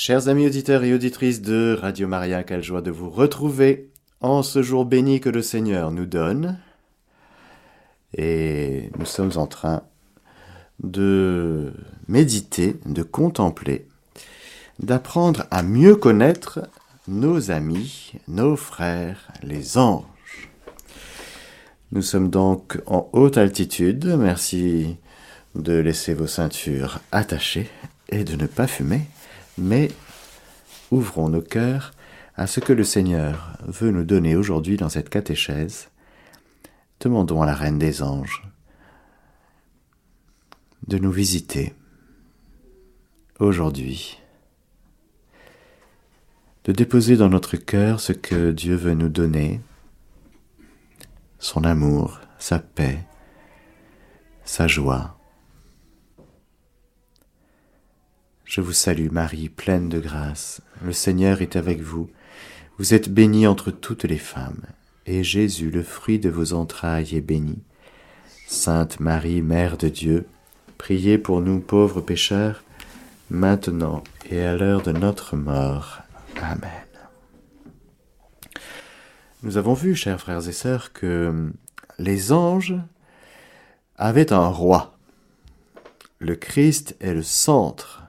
Chers amis auditeurs et auditrices de Radio Maria, quelle joie de vous retrouver en ce jour béni que le Seigneur nous donne. Et nous sommes en train de méditer, de contempler, d'apprendre à mieux connaître nos amis, nos frères, les anges. Nous sommes donc en haute altitude. Merci de laisser vos ceintures attachées et de ne pas fumer mais ouvrons nos cœurs à ce que le Seigneur veut nous donner aujourd'hui dans cette catéchèse. Demandons à la Reine des Anges de nous visiter aujourd'hui, de déposer dans notre cœur ce que Dieu veut nous donner, son amour, sa paix, sa joie. Je vous salue Marie, pleine de grâce. Le Seigneur est avec vous. Vous êtes bénie entre toutes les femmes, et Jésus, le fruit de vos entrailles, est béni. Sainte Marie, Mère de Dieu, priez pour nous pauvres pécheurs, maintenant et à l'heure de notre mort. Amen. Nous avons vu, chers frères et sœurs, que les anges avaient un roi. Le Christ est le centre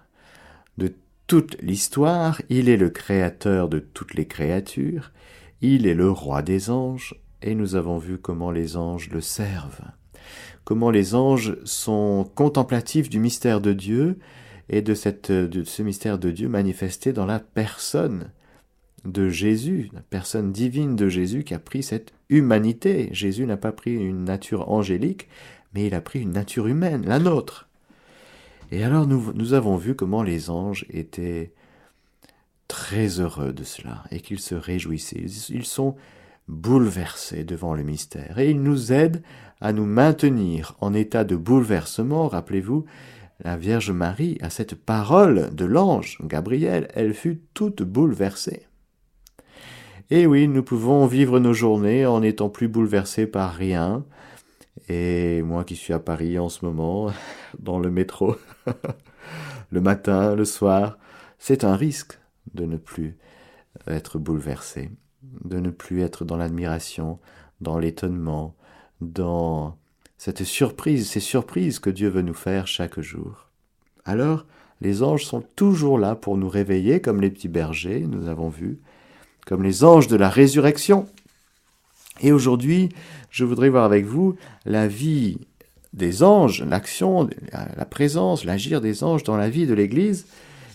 de toute l'histoire, il est le créateur de toutes les créatures, il est le roi des anges, et nous avons vu comment les anges le servent, comment les anges sont contemplatifs du mystère de Dieu, et de, ce mystère de Dieu manifesté dans la personne de Jésus, la personne divine de Jésus qui a pris cette humanité. Jésus n'a pas pris une nature angélique, mais il a pris une nature humaine, la nôtre. Et alors nous, avons vu comment les anges étaient très heureux de cela et qu'ils se réjouissaient. Ils sont bouleversés devant le mystère et ils nous aident à nous maintenir en état de bouleversement. Rappelez-vous, la Vierge Marie, à cette parole de l'ange Gabriel, elle fut toute bouleversée. Et oui, nous pouvons vivre nos journées en n'étant plus bouleversés par rien, et moi qui suis à Paris en ce moment, dans le métro, le matin, le soir, c'est un risque de ne plus être bouleversé, de ne plus être dans l'admiration, dans l'étonnement, dans cette surprise, ces surprises que Dieu veut nous faire chaque jour. Alors, les anges sont toujours là pour nous réveiller, comme les petits bergers, nous avons vu, comme les anges de la résurrection, et aujourd'hui, je voudrais voir avec vous la vie des anges, l'action, la présence, l'agir des anges dans la vie de l'Église,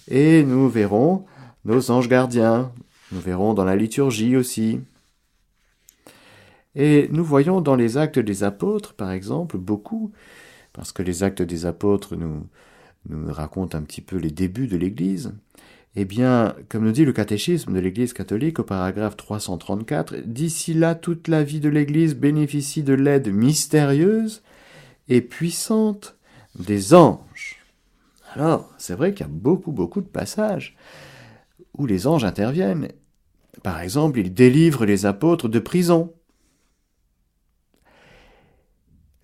et nous verrons nos anges gardiens, nous verrons dans la liturgie aussi. Et nous voyons dans les actes des apôtres, par exemple, beaucoup, parce que les actes des apôtres nous, racontent un petit peu les débuts de l'Église, eh bien, comme nous dit le catéchisme de l'Église catholique au paragraphe 334, d'ici là toute la vie de l'Église bénéficie de l'aide mystérieuse et puissante des anges. Alors, c'est vrai qu'il y a beaucoup, beaucoup de passages où les anges interviennent. Par exemple, ils délivrent les apôtres de prison.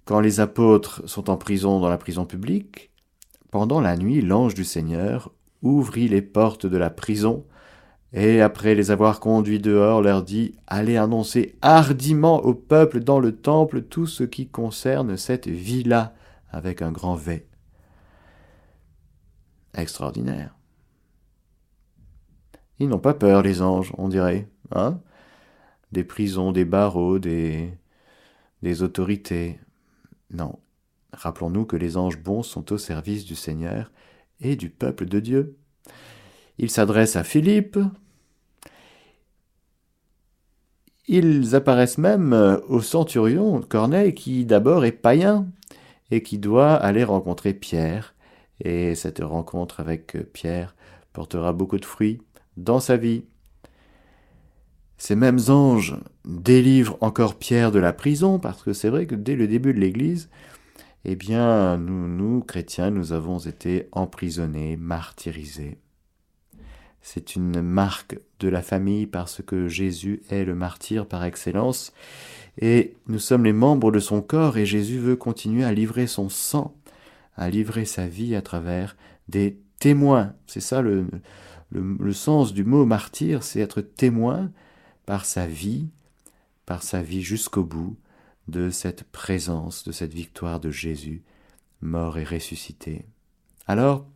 Quand les apôtres sont en prison dans la prison publique, pendant la nuit, l'ange du Seigneur ouvrit les portes de la prison, et après les avoir conduits dehors, leur dit Allez annoncer hardiment au peuple dans le temple tout ce qui concerne cette vie-là, avec un grand V. Extraordinaire. Ils n'ont pas peur, les anges, on dirait, hein? Des prisons, des barreaux, des, des autorités. Non. Rappelons-nous que les anges bons sont au service du Seigneur et du peuple de Dieu. Il s'adresse à Philippe. Ils apparaissent même au centurion Corneille qui d'abord est païen et qui doit aller rencontrer Pierre. Et cette rencontre avec Pierre portera beaucoup de fruits dans sa vie. Ces mêmes anges délivrent encore Pierre de la prison, parce que c'est vrai que dès le début de l'Église, eh bien, nous, nous, chrétiens, nous avons été emprisonnés, martyrisés. C'est une marque de la famille parce que Jésus est le martyr par excellence et nous sommes les membres de son corps et Jésus veut continuer à livrer son sang, à livrer sa vie à travers des témoins. C'est ça le, le, sens du mot martyr, c'est être témoin par sa vie, par sa vie jusqu'au bout, de cette présence, de cette victoire de Jésus, mort et ressuscité. Alors,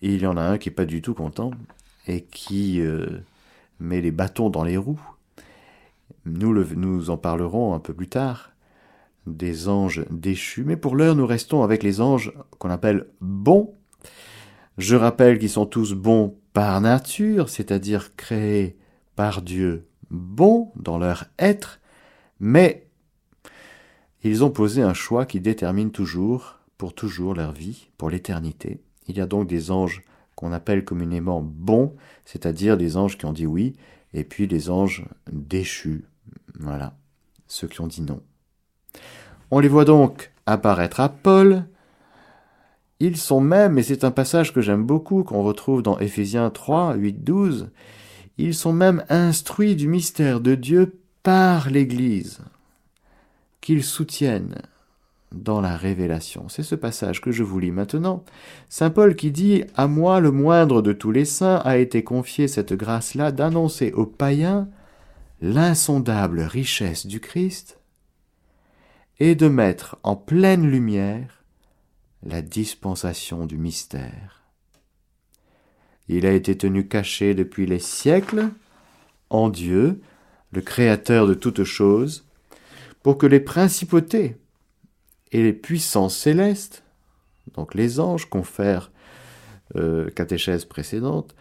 il y en a un qui n'est pas du tout content et qui euh, met les bâtons dans les roues. Nous, nous en parlerons un peu plus tard des anges déchus, mais pour l'heure nous restons avec les anges qu'on appelle bons je rappelle qu'ils sont tous bons par nature, c'est-à-dire créés par Dieu bons dans leur être, mais ils ont posé un choix qui détermine toujours, pour toujours leur vie, pour l'éternité. Il y a donc des anges qu'on appelle communément bons, c'est-à-dire des anges qui ont dit oui, et puis des anges déchus. Voilà, ceux qui ont dit non. On les voit donc apparaître à Paul, ils sont même, et c'est un passage que j'aime beaucoup, qu'on retrouve dans Éphésiens 3, 8, 12, ils sont même instruits du mystère de Dieu par l'Église, qu'ils soutiennent dans la révélation. C'est ce passage que je vous lis maintenant. Saint Paul qui dit À moi, le moindre de tous les saints, a été confié cette grâce-là d'annoncer aux païens l'insondable richesse du Christ et de mettre en pleine lumière la dispensation du mystère. Il a été tenu caché depuis les siècles en Dieu, le Créateur de toutes choses, pour que les principautés et les puissances célestes, donc les anges confèrent euh, catéchèse précédente,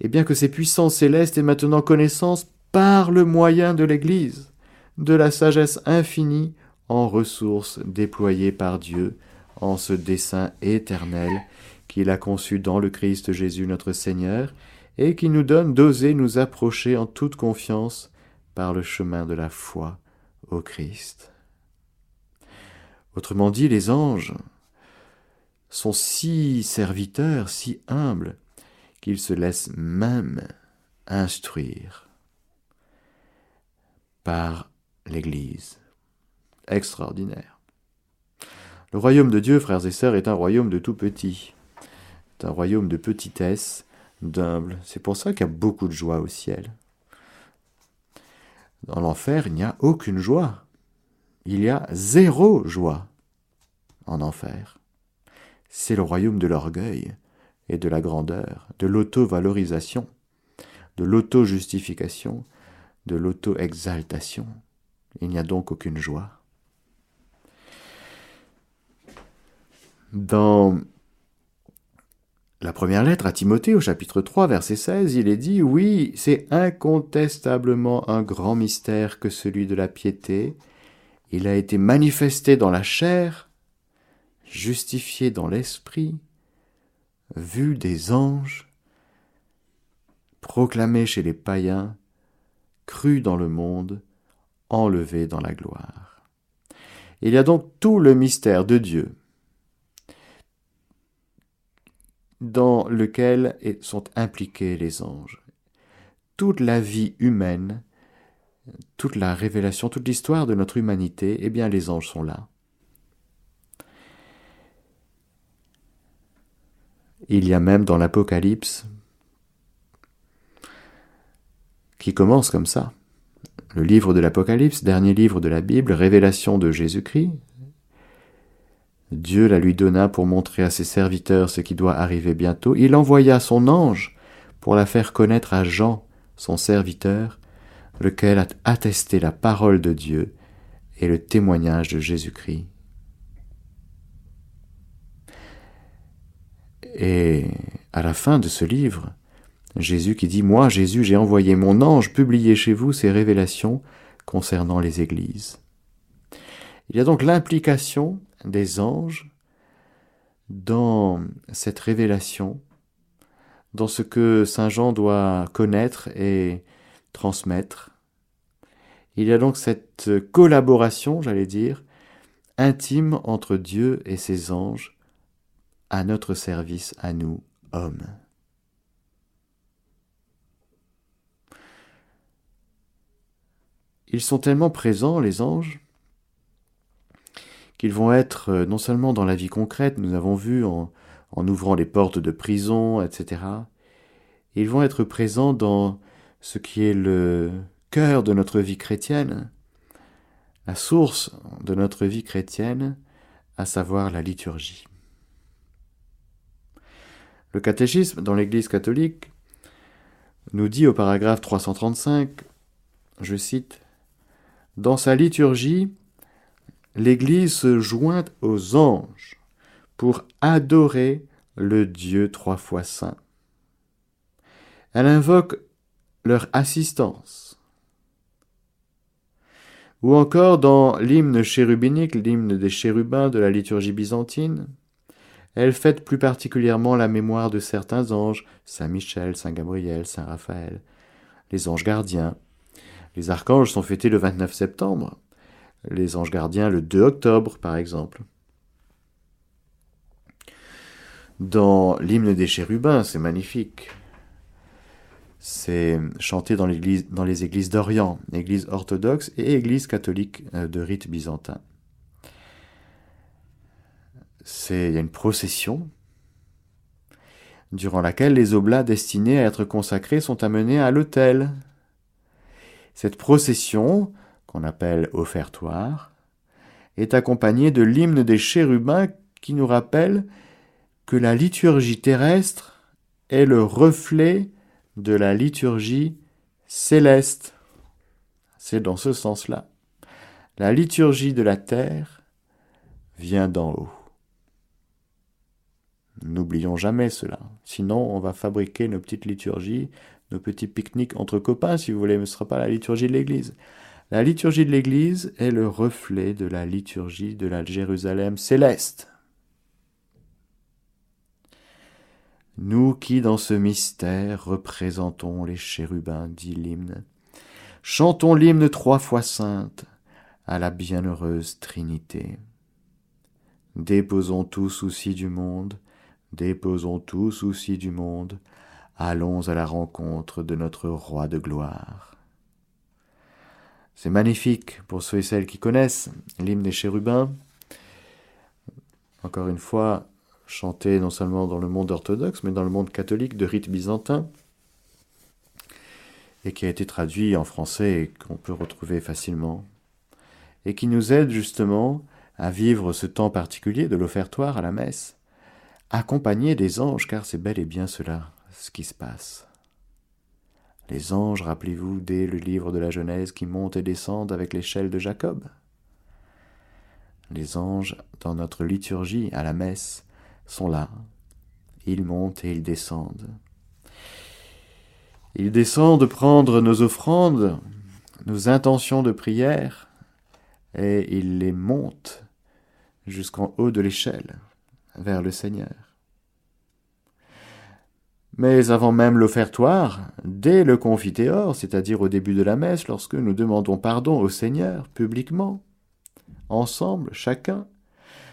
et bien que ces puissances célestes aient maintenant connaissance par le moyen de l'Église, de la sagesse infinie en ressources déployées par Dieu en ce dessein éternel qu'il a conçu dans le Christ Jésus notre Seigneur, et qui nous donne d'oser nous approcher en toute confiance par le chemin de la foi au Christ. Autrement dit, les anges sont si serviteurs, si humbles, qu'ils se laissent même instruire par l'Église. Extraordinaire. Le royaume de Dieu, frères et sœurs, est un royaume de tout petit. Un royaume de petitesse, d'humble. C'est pour ça qu'il y a beaucoup de joie au ciel. Dans l'enfer, il n'y a aucune joie. Il y a zéro joie en enfer. C'est le royaume de l'orgueil et de la grandeur, de l'auto-valorisation, de l'auto-justification, de l'auto-exaltation. Il n'y a donc aucune joie. Dans la première lettre à Timothée au chapitre 3 verset 16, il est dit Oui, c'est incontestablement un grand mystère que celui de la piété. Il a été manifesté dans la chair, justifié dans l'esprit, vu des anges, proclamé chez les païens, cru dans le monde, enlevé dans la gloire. Il y a donc tout le mystère de Dieu dans lequel sont impliqués les anges. Toute la vie humaine, toute la révélation, toute l'histoire de notre humanité, eh bien les anges sont là. Il y a même dans l'Apocalypse, qui commence comme ça, le livre de l'Apocalypse, dernier livre de la Bible, révélation de Jésus-Christ, Dieu la lui donna pour montrer à ses serviteurs ce qui doit arriver bientôt. Il envoya son ange pour la faire connaître à Jean, son serviteur, lequel a attesté la parole de Dieu et le témoignage de Jésus-Christ. Et à la fin de ce livre, Jésus qui dit Moi, Jésus, j'ai envoyé mon ange publier chez vous ces révélations concernant les églises. Il y a donc l'implication des anges dans cette révélation, dans ce que Saint Jean doit connaître et transmettre. Il y a donc cette collaboration, j'allais dire, intime entre Dieu et ses anges à notre service, à nous, hommes. Ils sont tellement présents, les anges, qu'ils vont être euh, non seulement dans la vie concrète, nous avons vu en, en ouvrant les portes de prison, etc. Ils vont être présents dans ce qui est le cœur de notre vie chrétienne, la source de notre vie chrétienne, à savoir la liturgie. Le catéchisme dans l'Église catholique nous dit au paragraphe 335, je cite, Dans sa liturgie, l'Église se joint aux anges pour adorer le Dieu trois fois saint. Elle invoque leur assistance. Ou encore dans l'hymne chérubinique, l'hymne des chérubins de la liturgie byzantine, elle fête plus particulièrement la mémoire de certains anges, Saint Michel, Saint Gabriel, Saint Raphaël, les anges gardiens. Les archanges sont fêtés le 29 septembre, les anges gardiens le 2 octobre par exemple. Dans l'hymne des chérubins, c'est magnifique. C'est chanté dans, les églises d'Orient, église orthodoxe et église catholique euh, de rite byzantin il y a une procession durant laquelle les oblats destinés à être consacrés sont amenés à l'autel. Cette procession, appelle offertoire, est accompagnée de l'hymne des chérubins qui nous rappelle que la liturgie terrestre est le reflet de la liturgie céleste. C'est dans ce sens-là. La liturgie de la terre vient d'en haut. N'oublions jamais cela. Sinon, on va fabriquer nos petites liturgies, nos petits pique-niques entre copains, si vous voulez, mais ce ne sera pas la liturgie de l'Église. La liturgie de l'Église est le reflet de la liturgie de la Jérusalem céleste. Nous qui, dans ce mystère, représentons les chérubins, dit l'hymne, chantons l'hymne trois fois sainte à la bienheureuse Trinité. Déposons tout souci du monde, Déposons tout souci du monde, allons à la rencontre de notre roi de gloire. C'est magnifique pour ceux et celles qui connaissent l'hymne des chérubins. Encore une fois, chanté non seulement dans le monde orthodoxe, mais dans le monde catholique de rite byzantin, et qui a été traduit en français et qu'on peut retrouver facilement, et qui nous aide justement à vivre ce temps particulier de l'offertoire à la messe accompagné des anges, car c'est bel et bien cela ce qui se passe. Les anges, rappelez-vous, dès le livre de la Genèse, qui montent et descendent avec l'échelle de Jacob. Les anges, dans notre liturgie à la messe, sont là. Ils montent et ils descendent. Ils descendent prendre nos offrandes, nos intentions de prière, et ils les montent jusqu'en haut de l'échelle vers le Seigneur. Mais avant même l'offertoire, dès le confiteor, c'est-à-dire au début de la messe, lorsque nous demandons pardon au Seigneur publiquement, ensemble, chacun,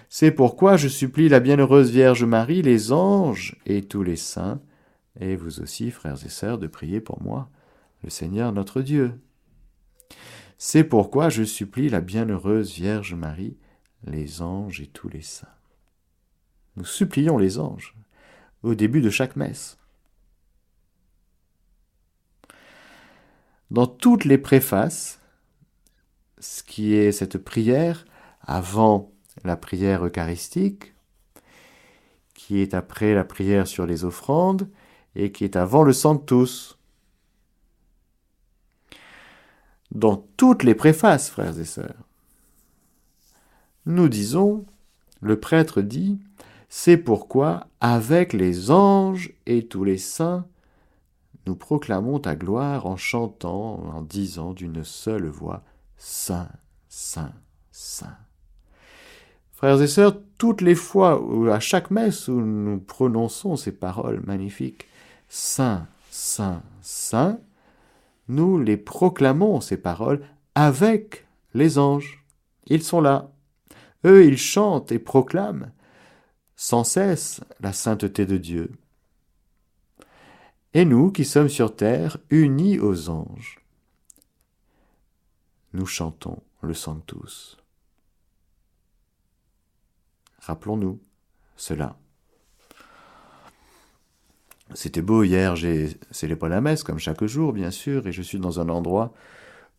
c'est pourquoi je supplie la bienheureuse Vierge Marie, les anges et tous les saints, et vous aussi, frères et sœurs, de prier pour moi, le Seigneur notre Dieu. C'est pourquoi je supplie la bienheureuse Vierge Marie, les anges et tous les saints. Nous supplions les anges au début de chaque messe. Dans toutes les préfaces, ce qui est cette prière avant la prière eucharistique, qui est après la prière sur les offrandes et qui est avant le Sanctus. Dans toutes les préfaces, frères et sœurs, nous disons, le prêtre dit, c'est pourquoi, avec les anges et tous les saints, nous proclamons ta gloire en chantant, en disant d'une seule voix, Saint, Saint, Saint. Frères et sœurs, toutes les fois, ou à chaque messe où nous prononçons ces paroles magnifiques, Saint, Saint, Saint, nous les proclamons, ces paroles, avec les anges. Ils sont là. Eux, ils chantent et proclament sans cesse la sainteté de Dieu. Et nous qui sommes sur terre, unis aux anges, nous chantons le Sanctus. Rappelons-nous cela. C'était beau, hier j'ai célébré la messe comme chaque jour bien sûr, et je suis dans un endroit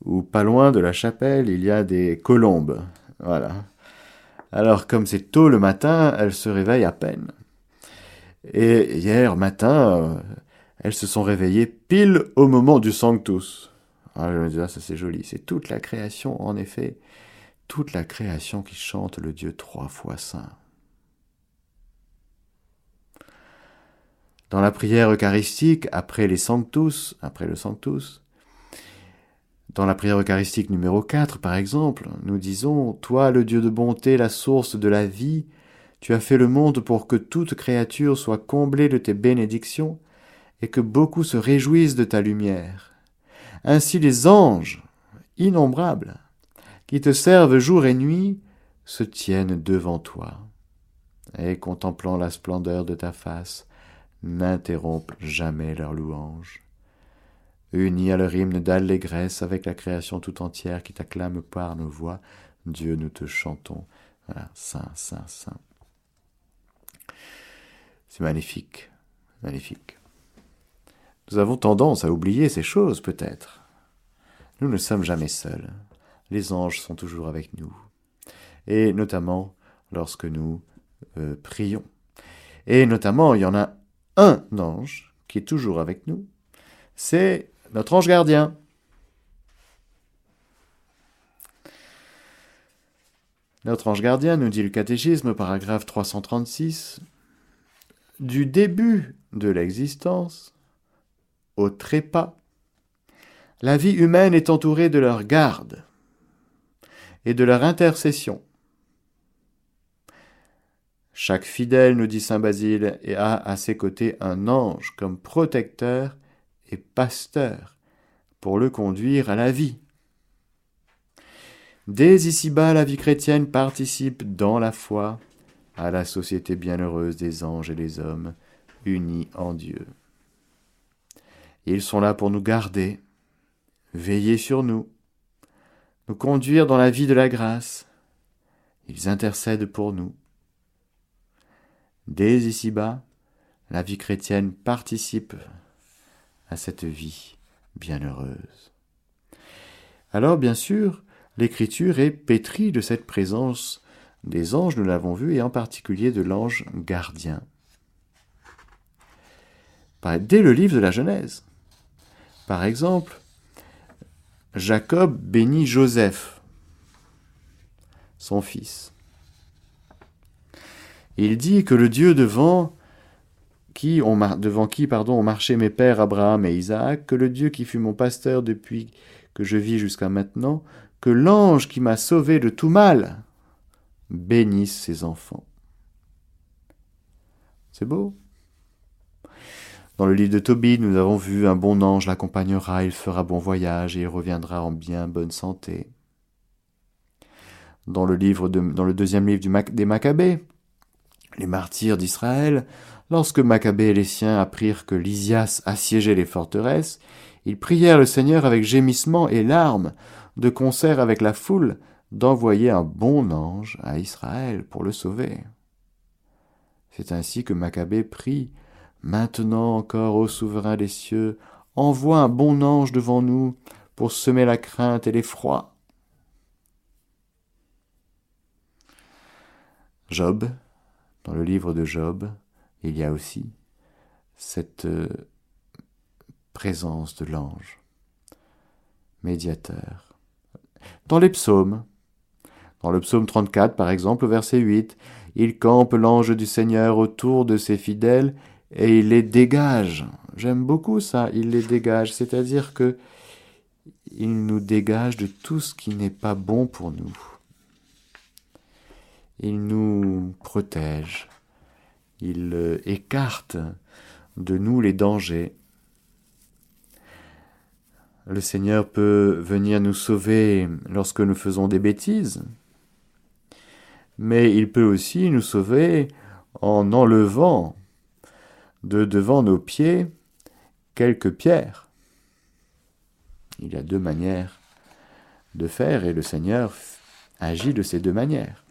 où pas loin de la chapelle il y a des colombes. Voilà. Alors comme c'est tôt le matin, elles se réveillent à peine. Et hier matin, euh, elles se sont réveillées pile au moment du Sanctus. Ah, je me dis, ah, ça c'est joli. C'est toute la création, en effet, toute la création qui chante le Dieu trois fois saint. Dans la prière eucharistique, après les Sanctus, après le Sanctus, dans la prière eucharistique numéro 4, par exemple, nous disons Toi, le Dieu de bonté, la source de la vie, tu as fait le monde pour que toute créature soit comblée de tes bénédictions et que beaucoup se réjouissent de ta lumière. Ainsi les anges, innombrables, qui te servent jour et nuit, se tiennent devant toi, et contemplant la splendeur de ta face, n'interrompent jamais leur louange unis à leur hymne d'allégresse avec la création tout entière qui t'acclame par nos voix. Dieu, nous te chantons. Voilà, Saint, Saint, Saint. C'est magnifique, magnifique. Nous avons tendance à oublier ces choses, peut-être. Nous ne sommes jamais seuls. Les anges sont toujours avec nous. Et notamment lorsque nous euh, prions. Et notamment, il y en a un ange qui est toujours avec nous. C'est notre ange gardien. Notre ange gardien, nous dit le catéchisme, paragraphe 336, du début de l'existence au trépas, la vie humaine est entourée de leur garde et de leur intercession. Chaque fidèle, nous dit Saint Basile, a à ses côtés un ange comme protecteur pasteur pour le conduire à la vie. Dès ici-bas, la vie chrétienne participe dans la foi à la société bienheureuse des anges et des hommes unis en Dieu. Ils sont là pour nous garder, veiller sur nous, nous conduire dans la vie de la grâce. Ils intercèdent pour nous. Dès ici-bas, la vie chrétienne participe à cette vie bienheureuse. Alors, bien sûr, l'écriture est pétrie de cette présence des anges, nous l'avons vu, et en particulier de l'ange gardien. Dès le livre de la Genèse. Par exemple, Jacob bénit Joseph, son fils. Il dit que le Dieu devant qui ont marché mes pères Abraham et Isaac, que le Dieu qui fut mon pasteur depuis que je vis jusqu'à maintenant, que l'ange qui m'a sauvé de tout mal bénisse ses enfants. C'est beau. Dans le livre de Tobie, nous avons vu un bon ange l'accompagnera, il fera bon voyage et il reviendra en bien bonne santé. Dans le, deuxième livre des Maccabées, les martyrs d'Israël, Lorsque Maccabée et les siens apprirent que Lysias assiégeait les forteresses, ils prièrent le Seigneur avec gémissements et larmes, de concert avec la foule, d'envoyer un bon ange à Israël pour le sauver. C'est ainsi que Maccabée prie Maintenant encore, ô souverain des cieux, envoie un bon ange devant nous pour semer la crainte et l'effroi. Job, dans le livre de Job, il y a aussi cette euh, présence de l'ange, médiateur. Dans les psaumes, dans le psaume 34 par exemple, verset 8, il campe l'ange du Seigneur autour de ses fidèles et il les dégage. J'aime beaucoup ça, il les dégage, c'est-à-dire que il nous dégage de tout ce qui n'est pas bon pour nous. Il nous protège, il euh, écarte de nous les dangers. Le Seigneur peut venir nous sauver lorsque nous faisons des bêtises, mais il peut aussi nous sauver en enlevant de devant nos pieds quelques pierres. Il y a deux manières de faire et le Seigneur agit de ces deux manières.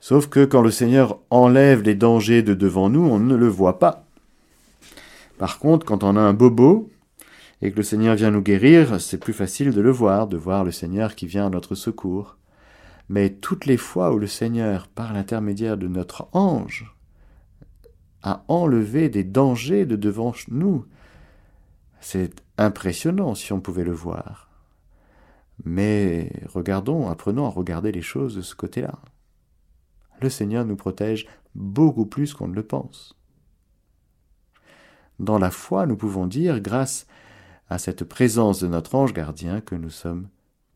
Sauf que quand le Seigneur enlève les dangers de devant nous, on ne le voit pas. Par contre, quand on a un bobo et que le Seigneur vient nous guérir, c'est plus facile de le voir, de voir le Seigneur qui vient à notre secours. Mais toutes les fois où le Seigneur, par l'intermédiaire de notre ange, a enlevé des dangers de devant nous, c'est impressionnant si on pouvait le voir. Mais regardons, apprenons à regarder les choses de ce côté-là. Le Seigneur nous protège beaucoup plus qu'on ne le pense. Dans la foi, nous pouvons dire, grâce à cette présence de notre ange gardien, que nous sommes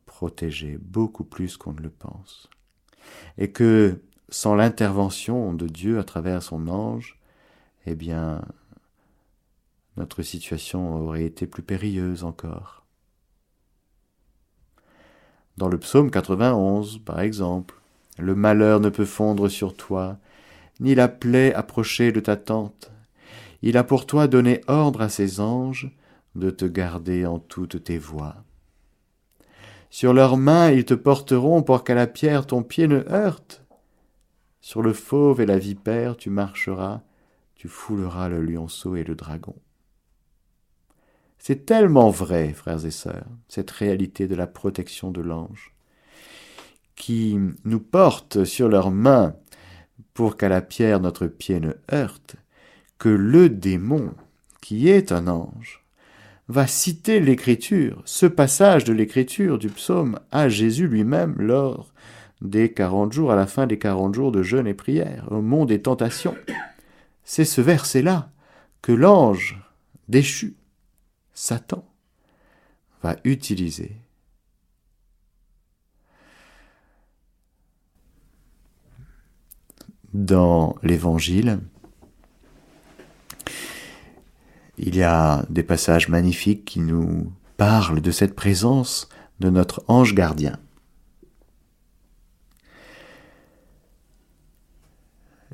protégés beaucoup plus qu'on ne le pense. Et que, sans l'intervention de Dieu à travers son ange, eh bien, notre situation aurait été plus périlleuse encore. Dans le psaume 91, par exemple, le malheur ne peut fondre sur toi, ni la plaie approcher de ta tente. Il a pour toi donné ordre à ses anges de te garder en toutes tes voies. Sur leurs mains ils te porteront pour qu'à la pierre ton pied ne heurte. Sur le fauve et la vipère tu marcheras, tu fouleras le lionceau et le dragon. C'est tellement vrai, frères et sœurs, cette réalité de la protection de l'ange, qui nous porte sur leurs mains pour qu'à la pierre notre pied ne heurte, que le démon, qui est un ange, va citer l'écriture, ce passage de l'écriture du psaume à Jésus lui-même lors des quarante jours, à la fin des quarante jours de jeûne et prière, au monde des tentations. C'est ce verset-là que l'ange déchu, Satan, va utiliser. Dans l'Évangile, il y a des passages magnifiques qui nous parlent de cette présence de notre ange gardien.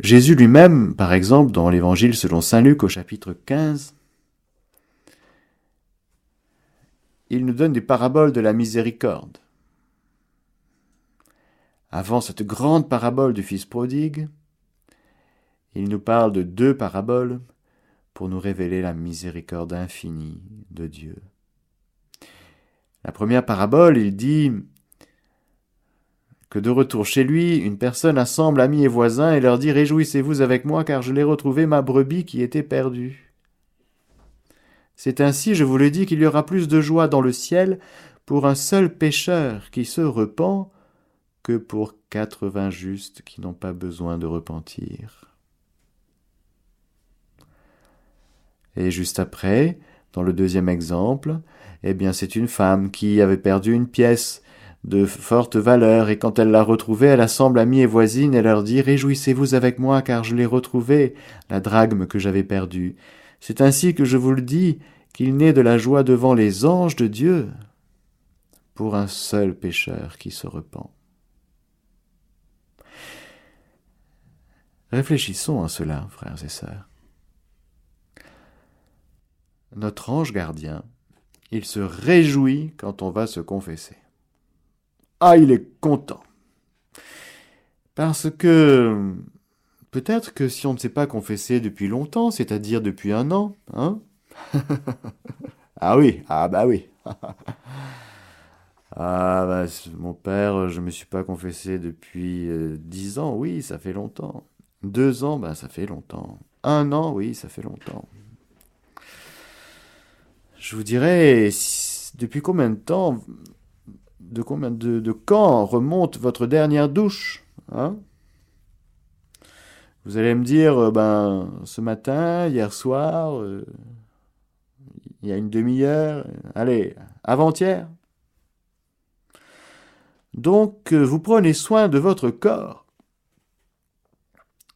Jésus lui-même, par exemple, dans l'Évangile selon Saint Luc au chapitre 15, il nous donne des paraboles de la miséricorde. Avant cette grande parabole du Fils prodigue, il nous parle de deux paraboles pour nous révéler la miséricorde infinie de Dieu. La première parabole, il dit que de retour chez lui, une personne assemble amis et voisins et leur dit Réjouissez-vous avec moi, car je l'ai retrouvé ma brebis qui était perdue. C'est ainsi, je vous le dis, qu'il y aura plus de joie dans le ciel pour un seul pécheur qui se repent que pour quatre-vingts justes qui n'ont pas besoin de repentir. Et juste après, dans le deuxième exemple, eh bien c'est une femme qui avait perdu une pièce de forte valeur, et quand elle l'a retrouvée, elle assemble amis et voisines et leur dit Réjouissez-vous avec moi, car je l'ai retrouvée, la drachme que j'avais perdue. C'est ainsi que je vous le dis, qu'il naît de la joie devant les anges de Dieu pour un seul pécheur qui se repent. Réfléchissons à cela, frères et sœurs notre ange gardien, il se réjouit quand on va se confesser. Ah, il est content. Parce que peut-être que si on ne s'est pas confessé depuis longtemps, c'est-à-dire depuis un an, hein? Ah oui, ah bah oui. ah bah mon père, je me suis pas confessé depuis euh, dix ans, oui, ça fait longtemps. Deux ans, bah ça fait longtemps. Un an, oui, ça fait longtemps. Je vous dirais, depuis combien de temps, de quand remonte votre dernière douche hein? Vous allez me dire, euh, ben, ce matin, hier soir, euh, il y a une demi-heure, allez, avant-hier. Donc, euh, vous prenez soin de votre corps,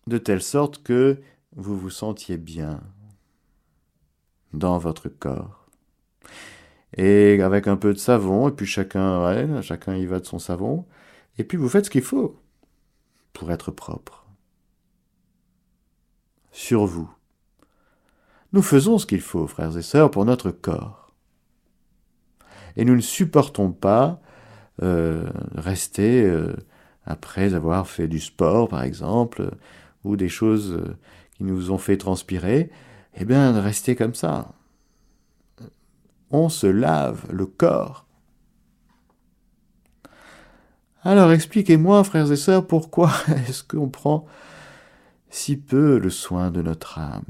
de telle sorte que vous vous sentiez bien dans votre corps. Et avec un peu de savon, et puis chacun, chacun y va de son savon. Et puis vous faites ce qu'il faut pour être propre. Sur vous. Nous faisons ce qu'il faut, frères et sœurs, pour notre corps. Et nous ne supportons pas euh, rester, euh, après avoir fait du sport, par exemple, ou des choses euh, qui nous ont fait transpirer, eh bien, de rester comme ça. On se lave le corps. Alors expliquez-moi, frères et sœurs, pourquoi est-ce qu'on prend si peu le soin de notre âme?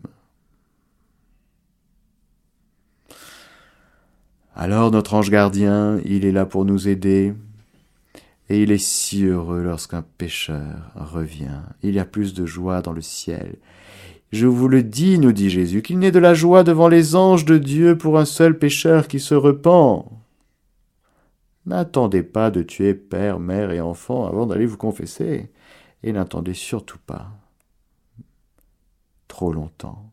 Alors notre ange gardien, il est là pour nous aider, et il est si heureux lorsqu'un pécheur revient. Il y a plus de joie dans le ciel. Je vous le dis, nous dit Jésus, qu'il n'est de la joie devant les anges de Dieu pour un seul pécheur qui se repent. N'attendez pas de tuer père, mère et enfant avant d'aller vous confesser, et n'attendez surtout pas trop longtemps.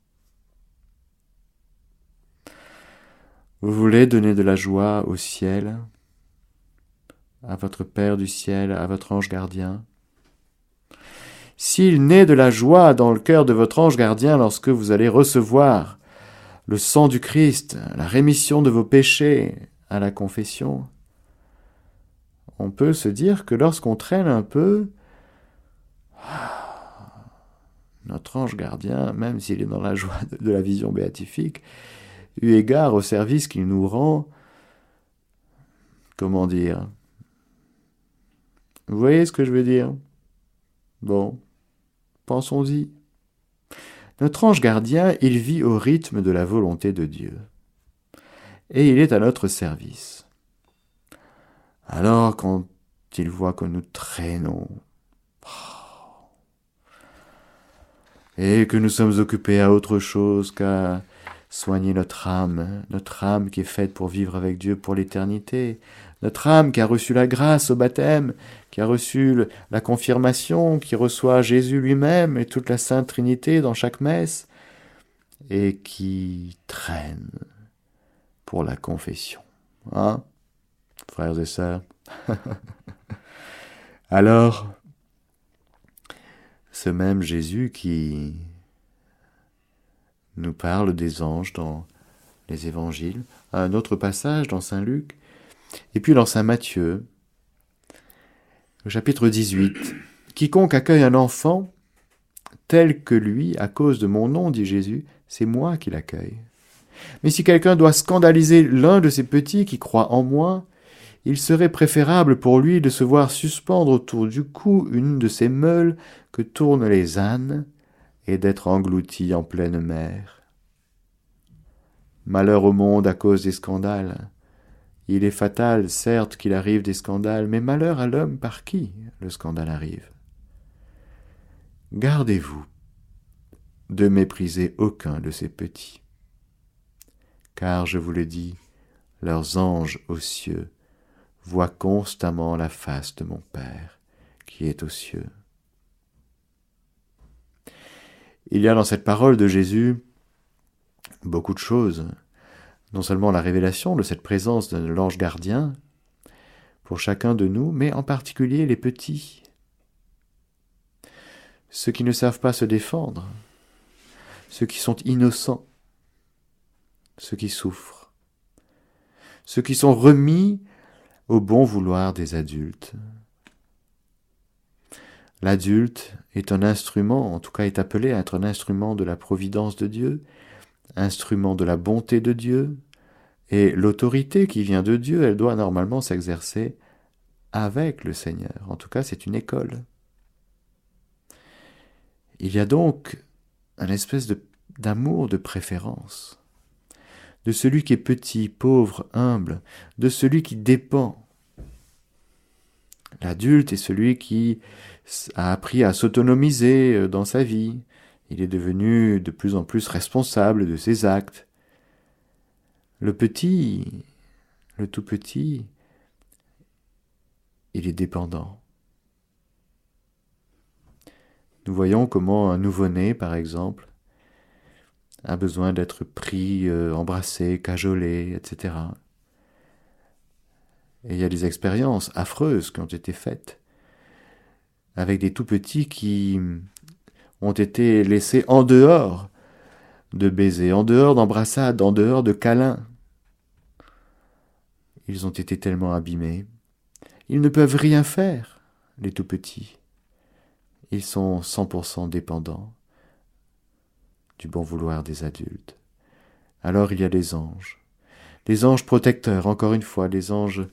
Vous voulez donner de la joie au ciel, à votre Père du ciel, à votre ange gardien? S'il naît de la joie dans le cœur de votre ange gardien lorsque vous allez recevoir le sang du Christ, la rémission de vos péchés à la confession, on peut se dire que lorsqu'on traîne un peu, notre ange gardien, même s'il est dans la joie de la vision béatifique, eu égard au service qu'il nous rend, comment dire? Vous voyez ce que je veux dire? Bon, pensons-y. Notre ange gardien, il vit au rythme de la volonté de Dieu. Et il est à notre service. Alors quand il voit que nous traînons, et que nous sommes occupés à autre chose qu'à soigner notre âme, notre âme qui est faite pour vivre avec Dieu pour l'éternité, notre âme qui a reçu la grâce au baptême, qui a reçu la confirmation, qui reçoit Jésus lui-même et toute la Sainte Trinité dans chaque messe, et qui traîne pour la confession. Hein, frères et sœurs? Alors, ce même Jésus qui nous parle des anges dans les évangiles, un autre passage dans Saint Luc, et puis dans Saint Matthieu, chapitre 18. Quiconque accueille un enfant tel que lui, à cause de mon nom, dit Jésus, c'est moi qui l'accueille. Mais si quelqu'un doit scandaliser l'un de ces petits qui croient en moi, il serait préférable pour lui de se voir suspendre autour du cou une de ces meules que tournent les ânes et d'être englouti en pleine mer. Malheur au monde à cause des scandales. Il est fatal, certes, qu'il arrive des scandales, mais malheur à l'homme par qui le scandale arrive. Gardez-vous de mépriser aucun de ces petits, car je vous le dis, leurs anges aux cieux voient constamment la face de mon Père qui est aux cieux. Il y a dans cette parole de Jésus beaucoup de choses. Non seulement la révélation de cette présence de l'ange gardien pour chacun de nous, mais en particulier les petits, ceux qui ne savent pas se défendre, ceux qui sont innocents, ceux qui souffrent, ceux qui sont remis au bon vouloir des adultes. L'adulte est un instrument, en tout cas est appelé à être un instrument de la providence de Dieu, instrument de la bonté de Dieu, et l'autorité qui vient de Dieu, elle doit normalement s'exercer avec le Seigneur. En tout cas, c'est une école. Il y a donc un espèce d'amour de préférence, de celui qui est petit, pauvre, humble, de celui qui dépend. L'adulte est celui qui a appris à s'autonomiser euh, dans sa vie. Il est devenu de plus en plus responsable de ses actes. Le petit, le tout petit, il est dépendant. Nous voyons comment un nouveau-né, par exemple, a besoin d'être pris, euh, embrassé, cajolé, etc. Et il y a des expériences affreuses qui ont été faites avec des tout petits qui ont été laissés en dehors de baisers, en dehors d'embrassades, en dehors de câlins. Ils ont été tellement abîmés. Ils ne peuvent rien faire, les tout petits. Ils sont 100% dépendants du bon vouloir des adultes. Alors il y a les anges, les anges protecteurs, encore une fois, les anges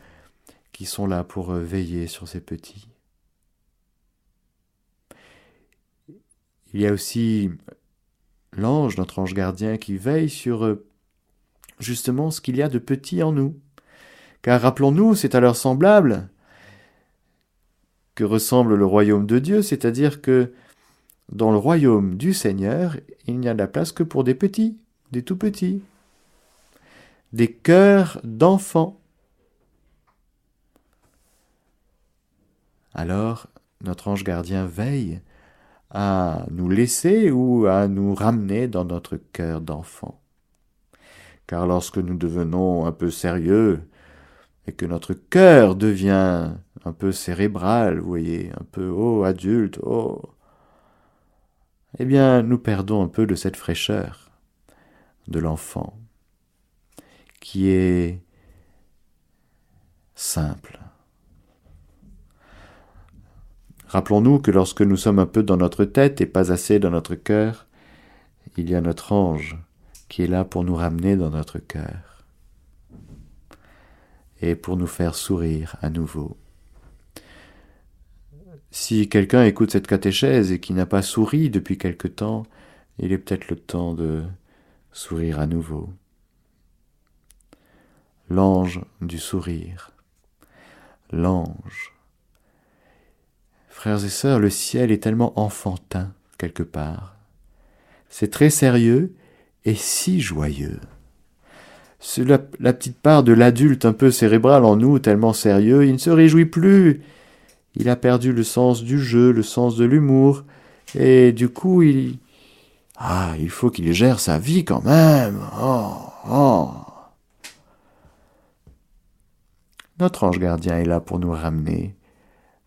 qui sont là pour veiller sur ces petits. Il y a aussi l'ange, notre ange gardien, qui veille sur euh, justement ce qu'il y a de petit en nous. Car rappelons-nous, c'est à leur semblable que ressemble le royaume de Dieu, c'est-à-dire que dans le royaume du Seigneur, il n'y a de la place que pour des petits, des tout petits, des cœurs d'enfants. Alors, notre ange gardien veille à nous laisser ou à nous ramener dans notre cœur d'enfant. Car lorsque nous devenons un peu sérieux et que notre cœur devient un peu cérébral, vous voyez, un peu oh adulte, oh, eh bien nous perdons un peu de cette fraîcheur de l'enfant qui est simple. Rappelons-nous que lorsque nous sommes un peu dans notre tête et pas assez dans notre cœur, il y a notre ange qui est là pour nous ramener dans notre cœur et pour nous faire sourire à nouveau. Si quelqu'un écoute cette catéchèse et qui n'a pas souri depuis quelque temps, il est peut-être le temps de sourire à nouveau. L'ange du sourire. L'ange Frères et sœurs, le ciel est tellement enfantin, quelque part. C'est très sérieux et si joyeux. C'est la, petite part de l'adulte un peu cérébral en nous, tellement sérieux, il ne se réjouit plus. Il a perdu le sens du jeu, le sens de l'humour, et du coup, il... Ah, il faut qu'il gère sa vie quand même. Oh, oh. Notre ange gardien est là pour nous ramener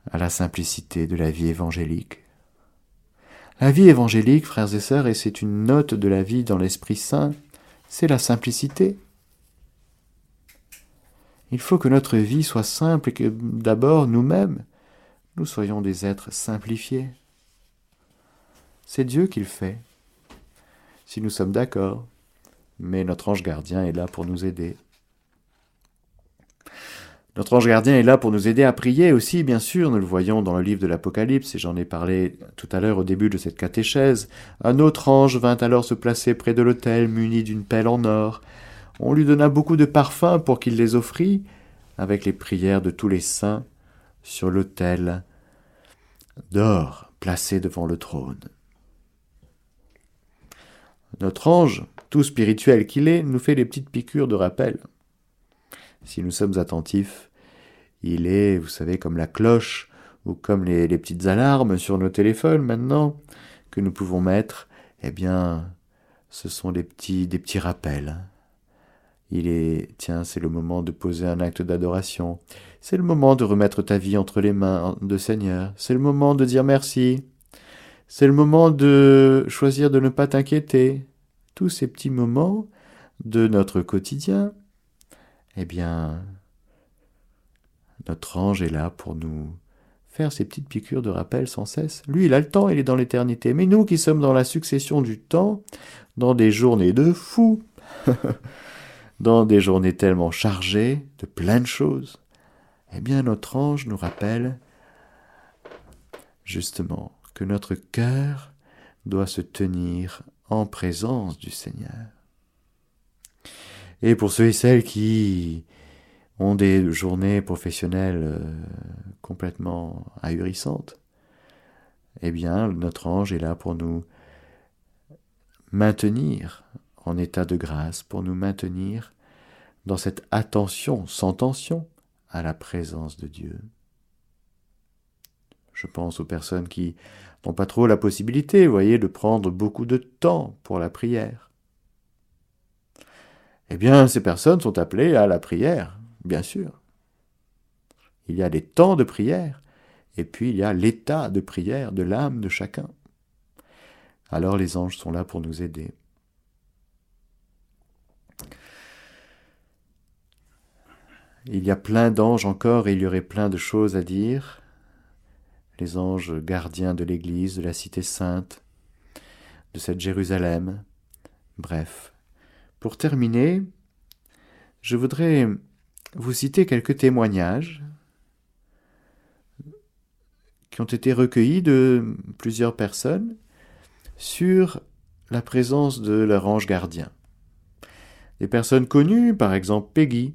à la simplicité de la vie évangélique. La vie évangélique, frères et sœurs, et c'est une note de la vie dans l'Esprit Saint, c'est la simplicité. Il faut que notre vie soit simple et que d'abord nous-mêmes, nous soyons des êtres simplifiés. C'est Dieu qui le fait, si nous sommes d'accord, mais notre ange gardien est là pour nous aider. Notre ange gardien est là pour nous aider à prier aussi, bien sûr, nous le voyons dans le livre de l'Apocalypse, et j'en ai parlé tout à l'heure au début de cette catéchèse. Un autre ange vint alors se placer près de l'autel, muni d'une pelle en or. On lui donna beaucoup de parfums pour qu'il les offrît, avec les prières de tous les saints, sur l'autel d'or placé devant le trône. Notre ange, tout spirituel qu'il est, nous fait des petites piqûres de rappel si nous sommes attentifs. Il est, vous savez, comme la cloche ou comme les, petites alarmes sur nos téléphones maintenant que nous pouvons mettre. Eh bien, ce sont des petits, des petits rappels. Il est, tiens, c'est le moment de poser un acte d'adoration. C'est le moment de remettre ta vie entre les mains de Seigneur. C'est le moment de dire merci. C'est le moment de choisir de ne pas t'inquiéter. Tous ces petits moments de notre quotidien eh bien, notre ange est là pour nous faire ces petites piqûres de rappel sans cesse. Lui, il a le temps, il est dans l'éternité. Mais nous qui sommes dans la succession du temps, dans des journées de fous, dans des journées tellement chargées de plein de choses, eh bien notre ange nous rappelle justement que notre cœur doit se tenir en présence du Seigneur. Et pour ceux et celles qui ont des journées professionnelles euh, complètement ahurissantes, eh bien, notre ange est là pour nous maintenir en état de grâce, pour nous maintenir dans cette attention, sans tension, à la présence de Dieu. Je pense aux personnes qui n'ont pas trop la possibilité, vous voyez, de prendre beaucoup de temps pour la prière. Eh bien, ces personnes sont appelées à la prière, bien sûr. Il y a des temps de prière, et puis il y a l'état de prière de l'âme de chacun. Alors les anges sont là pour nous aider. Il y a plein d'anges encore et il y aurait plein de choses à dire. Les anges gardiens de l'Église, de la cité sainte, de cette Jérusalem, Bref, pour terminer, je voudrais vous citer quelques témoignages qui ont été recueillis de plusieurs personnes sur la présence de leur ange gardien. Des personnes connues, par exemple Peggy,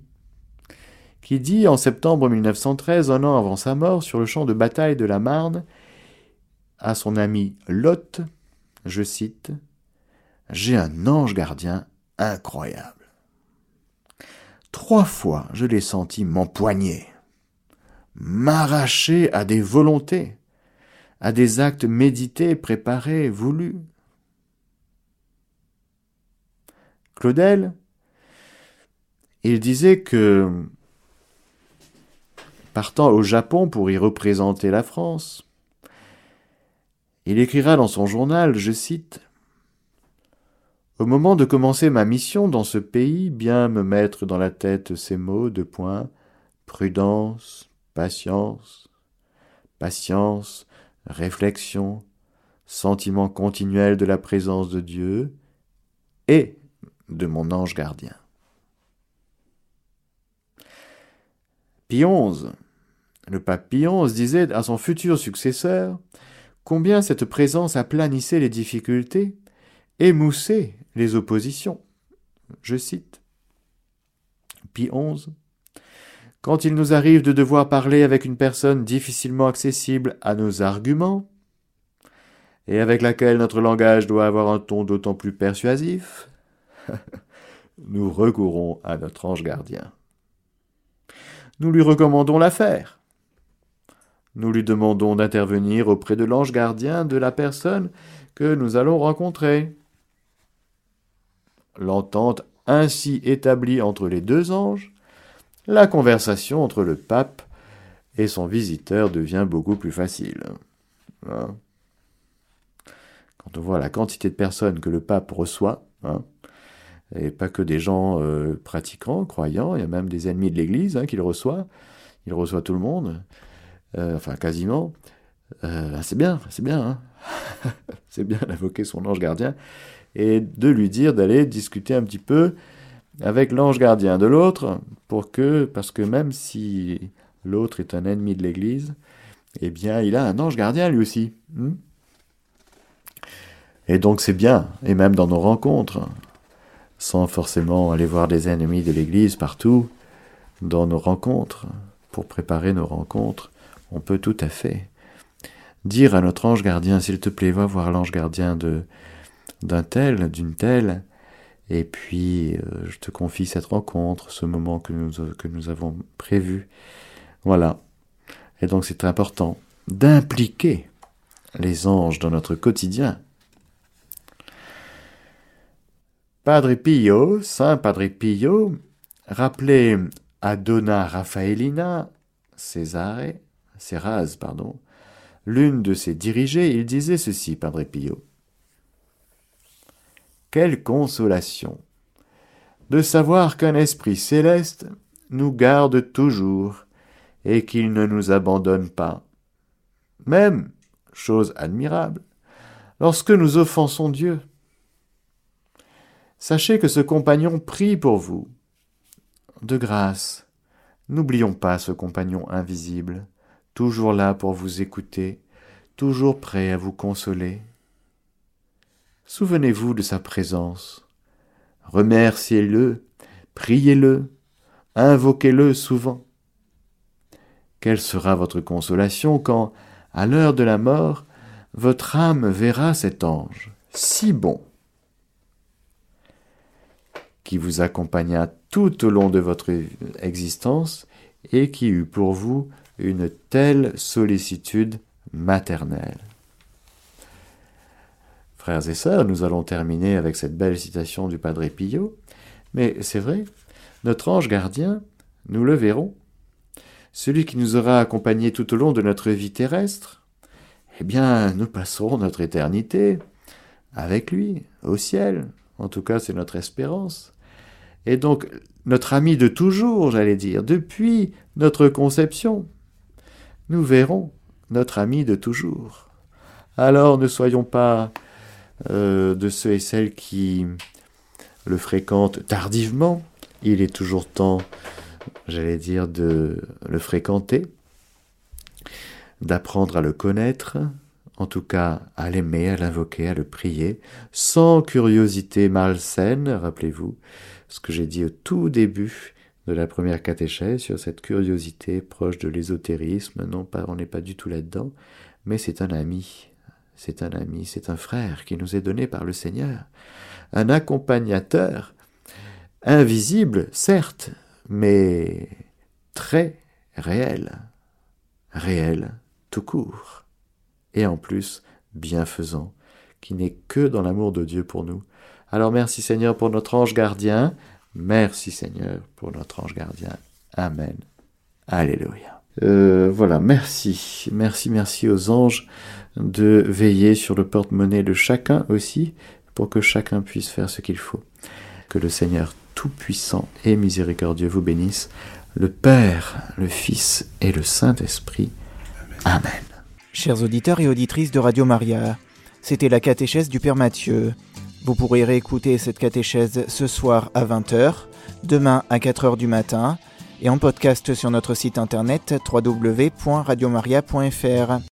qui dit en septembre 1913, un an avant sa mort, sur le champ de bataille de la Marne, à son ami Lot, je cite, J'ai un ange gardien incroyable. Trois fois je l'ai senti m'empoigner, m'arracher à des volontés, à des actes médités, préparés, voulus. Claudel, il disait que, partant au Japon pour y représenter la France, il écrira dans son journal, je cite, Au moment de commencer ma mission dans ce pays, bien me mettre dans la tête ces mots de point prudence, patience, patience, réflexion, sentiment continuel de la présence de Dieu et de mon ange gardien. Pie XI, le pape Pie XI disait à son futur successeur combien cette présence aplanissait les difficultés, émoussait les oppositions. Je cite Pie XI Quand il nous arrive de devoir parler avec une personne difficilement accessible à nos arguments, et avec laquelle notre langage doit avoir un ton d'autant plus persuasif, nous recourons à notre ange gardien. Nous lui recommandons l'affaire. Nous lui demandons d'intervenir auprès de l'ange gardien de la personne que nous allons rencontrer. L'entente ainsi établie entre les deux anges, la conversation entre le pape et son visiteur devient beaucoup plus facile. Hein. Quand on voit la quantité de personnes que le pape reçoit, hein, et pas que des gens euh, pratiquants, croyants, il y a même des ennemis de l'Église hein, qu'il reçoit. Il reçoit tout le monde, euh, enfin quasiment. Euh, c'est bien, c'est bien. C'est bien d'invoquer son ange gardien et de lui dire d'aller discuter un petit peu avec l'ange gardien de l'autre, pour que, parce que même si l'autre est un ennemi de l'Église, eh bien, il a un ange gardien lui aussi. Hmm et donc c'est bien, et même dans nos rencontres, sans forcément aller voir des ennemis de l'Église partout, dans nos rencontres, pour préparer nos rencontres, on peut tout à fait dire à notre ange gardien, s'il te plaît, va voir l'ange gardien de d'un tel, d'une telle, et puis euh, je te confie cette rencontre, ce moment que nous, avons prévu. Voilà. Et donc c'est important d'impliquer les anges dans notre quotidien Padre Pio, Saint Padre Pio, rappelait à Donna Raffaellina Cesare, Ceraz, pardon, l'une de ses dirigées, il disait ceci, Padre Pio. Quelle consolation de savoir qu'un esprit céleste nous garde toujours et qu'il ne nous abandonne pas. Même, chose admirable, lorsque nous offensons Dieu. Sachez que ce compagnon prie pour vous. De grâce, n'oublions pas ce compagnon invisible, toujours là pour vous écouter, toujours prêt à vous consoler. Souvenez-vous de sa présence. Remerciez-le, priez-le, invoquez-le souvent. Quelle sera votre consolation quand, à l'heure de la mort, votre âme verra cet ange, si bon, qui vous accompagna tout au long de votre existence et qui eut pour vous une telle sollicitude maternelle. Frères et sœurs, nous allons terminer avec cette belle citation du Padre Pio, mais c'est vrai, notre ange gardien, nous le verrons, celui qui nous aura accompagnés tout au long de notre vie terrestre, eh bien, nous passerons notre éternité avec lui, au ciel. En tout cas, c'est notre espérance. Et donc, notre ami de toujours, j'allais dire, depuis notre conception, nous verrons notre ami de toujours. Alors ne soyons pas euh, de ceux et celles qui le fréquente tardivement, il est toujours temps, j'allais dire, de le fréquenter, d'apprendre à le connaître, en tout cas à l'aimer, à l'invoquer, à le prier, sans curiosité malsaine, rappelez-vous ce que j'ai dit au tout début de la première catéchèse sur cette curiosité proche de l'ésotérisme, non pas on n'est pas du tout là-dedans, mais c'est un ami, c'est un ami, c'est un frère qui nous est donné par le Seigneur, un accompagnateur, invisible, certes, mais très réel, réel tout court, et en plus bienfaisant, qui n'est que dans l'amour de Dieu pour nous. Alors merci Seigneur pour notre ange gardien, merci Seigneur pour notre ange gardien. Amen. Alléluia. Euh, voilà, merci, merci, merci aux anges de veiller sur le porte-monnaie de chacun aussi, pour que chacun puisse faire ce qu'il faut. Que le Seigneur Tout-Puissant et Miséricordieux vous bénisse, le Père, le Fils et le Saint-Esprit. Amen. Chers auditeurs et auditrices de Radio Maria, c'était la catéchèse du Père Mathieu. Vous pourrez réécouter cette catéchèse ce soir à 20h, demain à 4h du matin, et en podcast sur notre site internet www.radiomaria.fr.